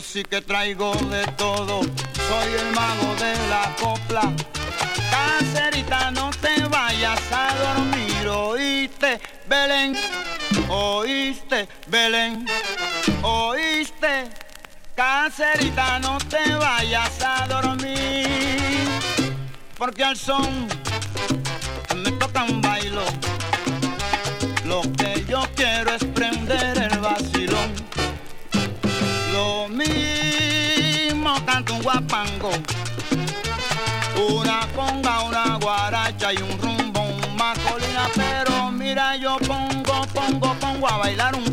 Sí que traigo de todo, soy el mago de la copla. Cancerita, no te vayas a dormir, oíste, Belén, oíste, Belén, oíste. Cancerita, no te vayas a dormir, porque al son me toca un bailo. Lo que yo quiero es un guapango, una conga, una guaracha y un rumbo, un macolina, pero mira yo pongo, pongo, pongo a bailar un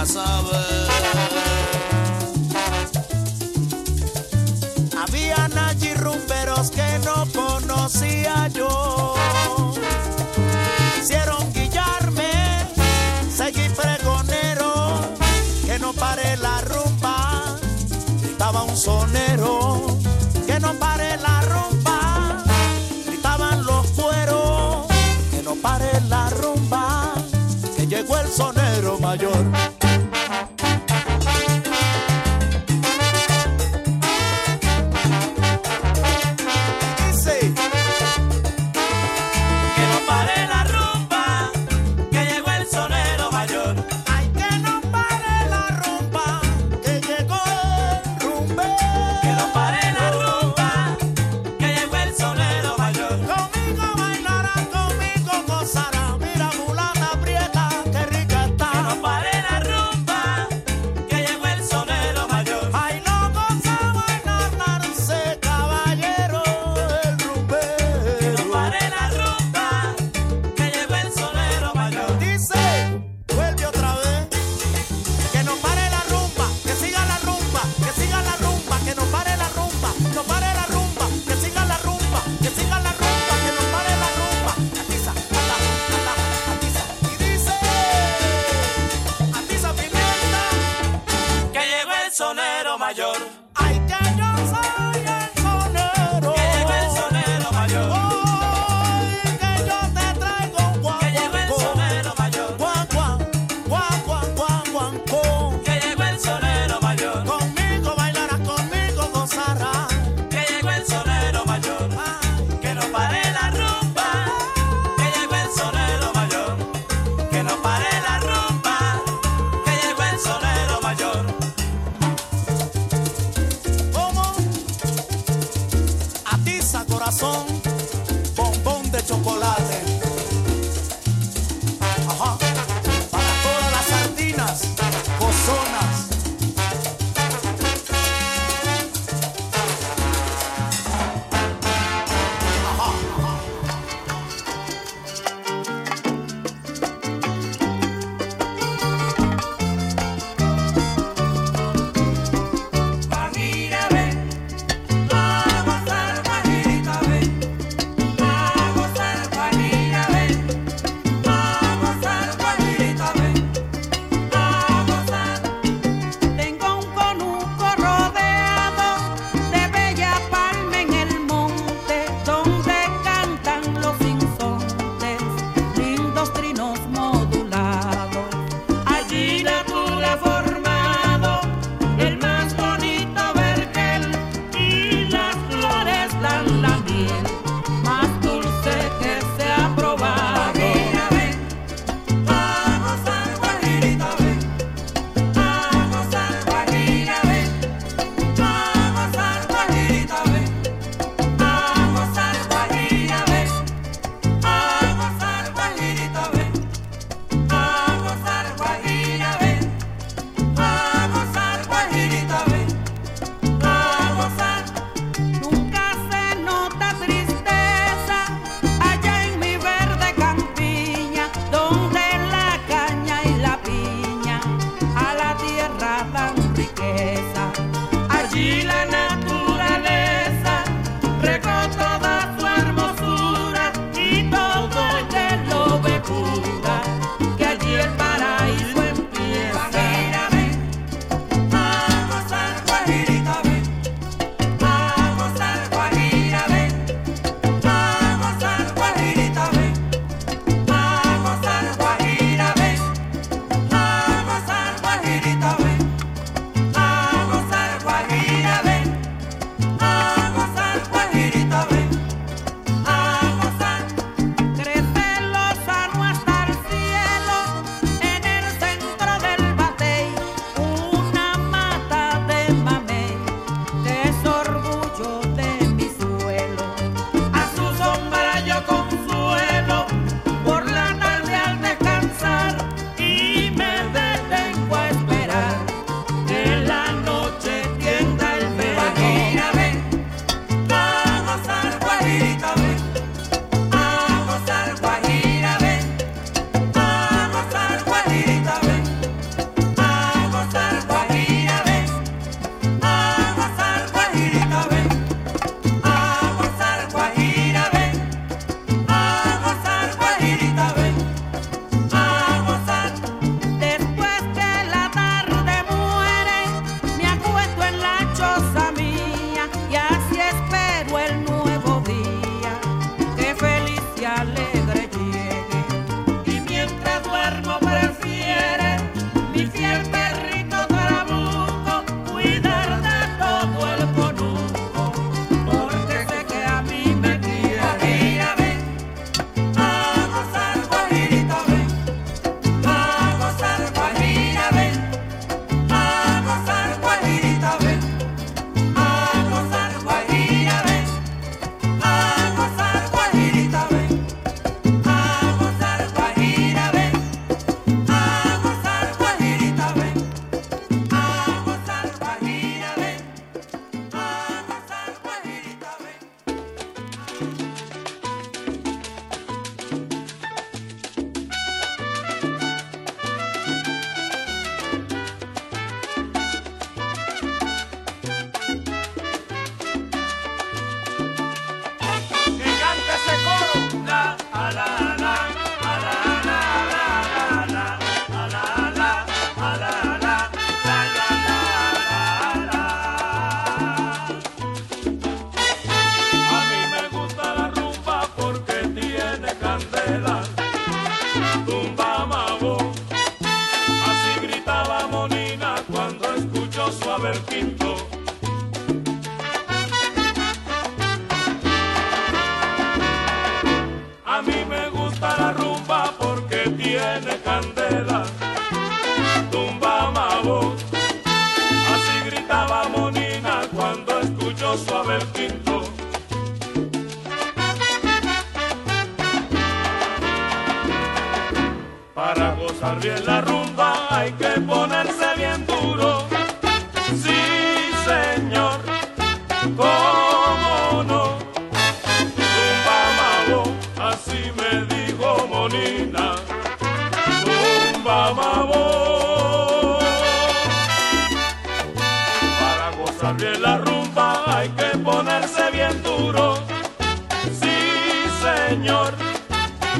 nunca sabe. Rumberos que no conocía yo. Hicieron guillarme, seguí pregonero, que no pare la rumba, gritaba un sonero, que no pare la rumba, gritaban los cueros, que no pare la rumba Que llegó el sonero mayor.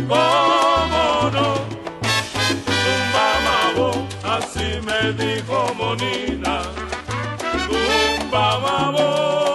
cómo no. Tumba mambo, así me dijo Monina. Tumba mambo.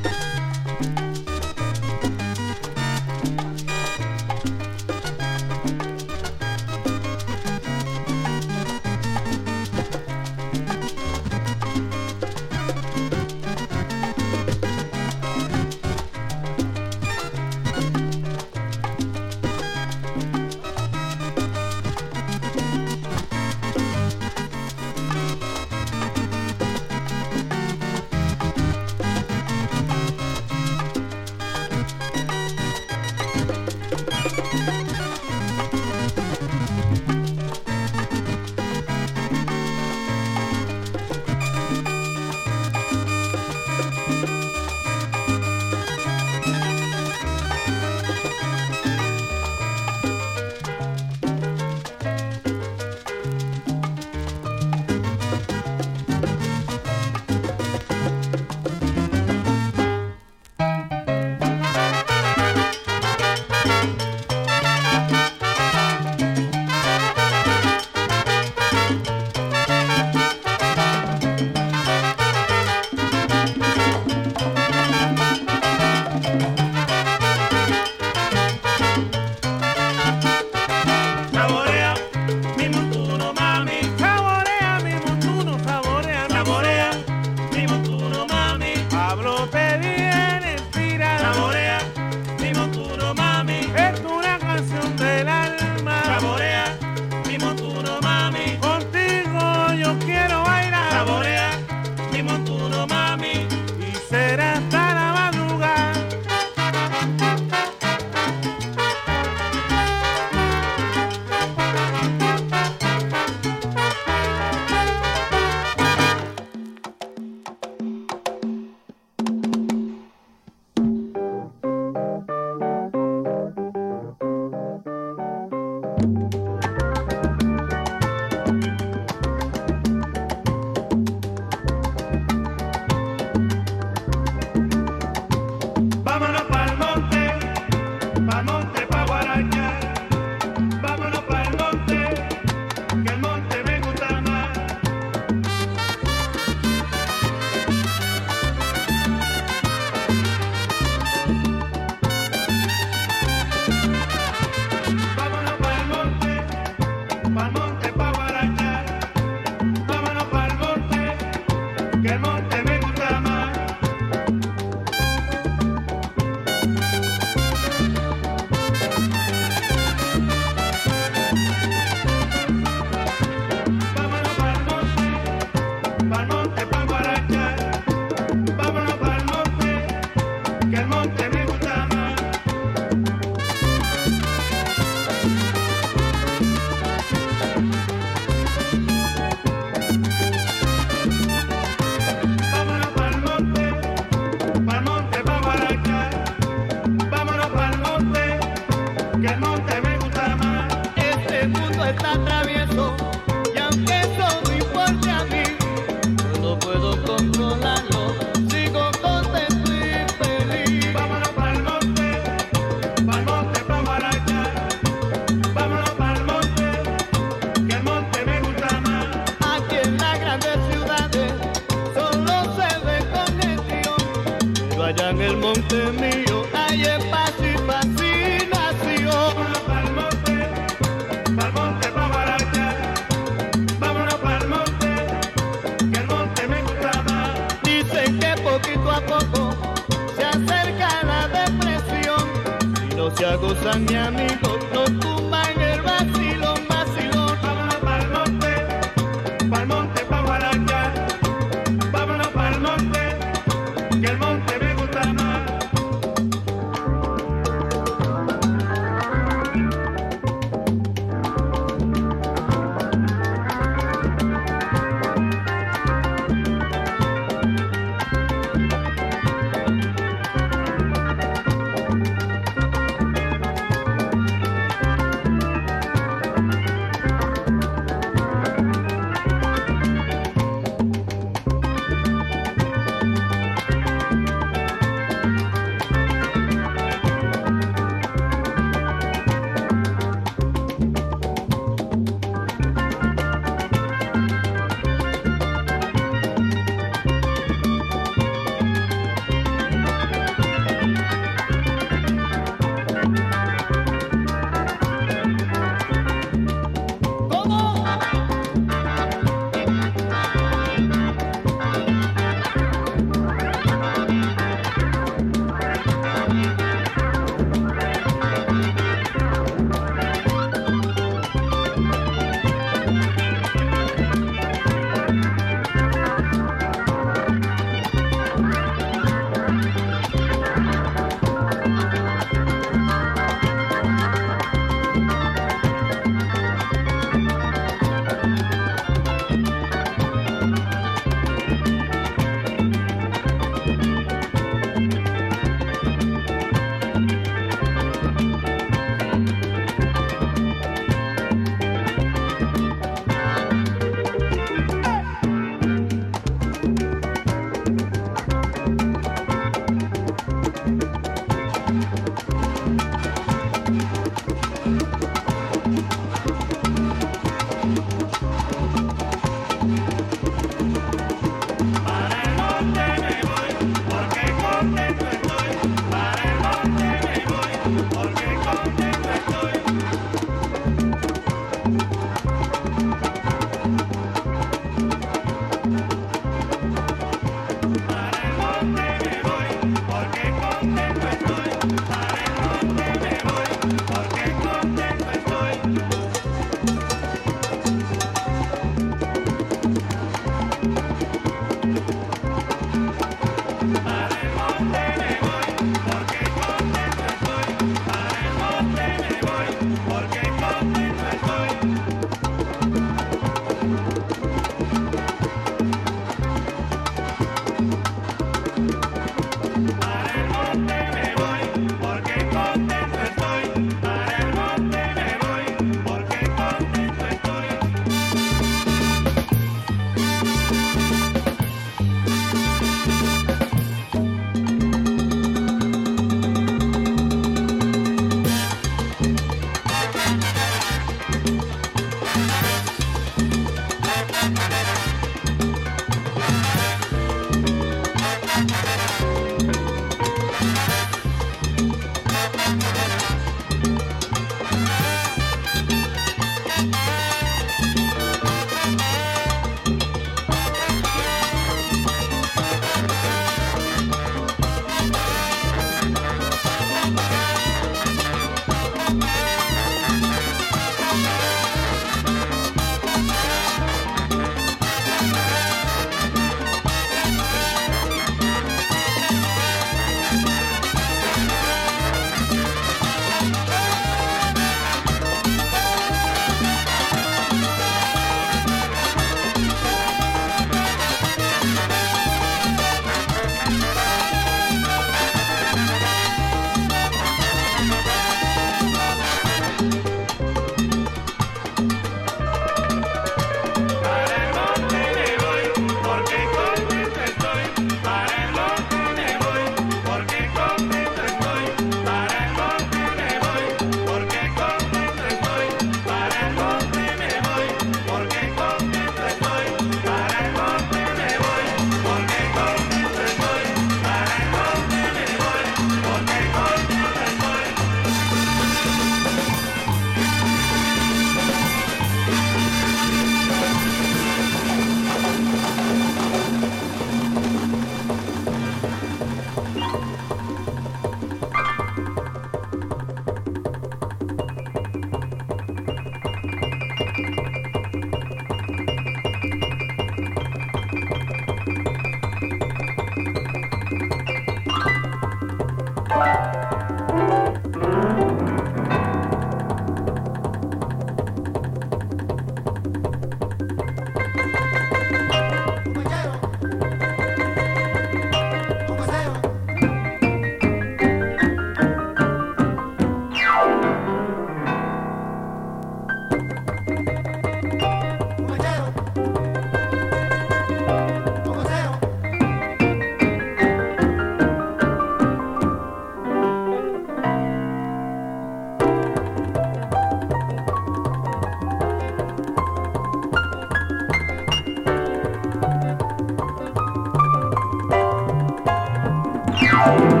Bye.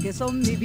Que son mi